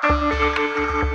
El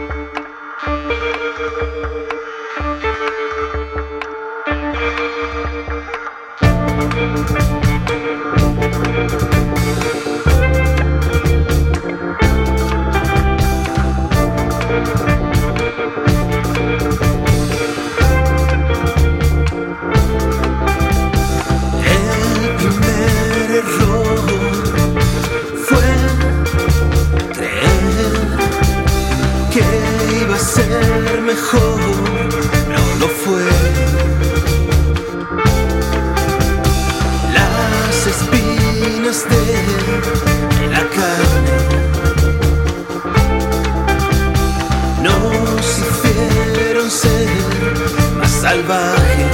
salvaje.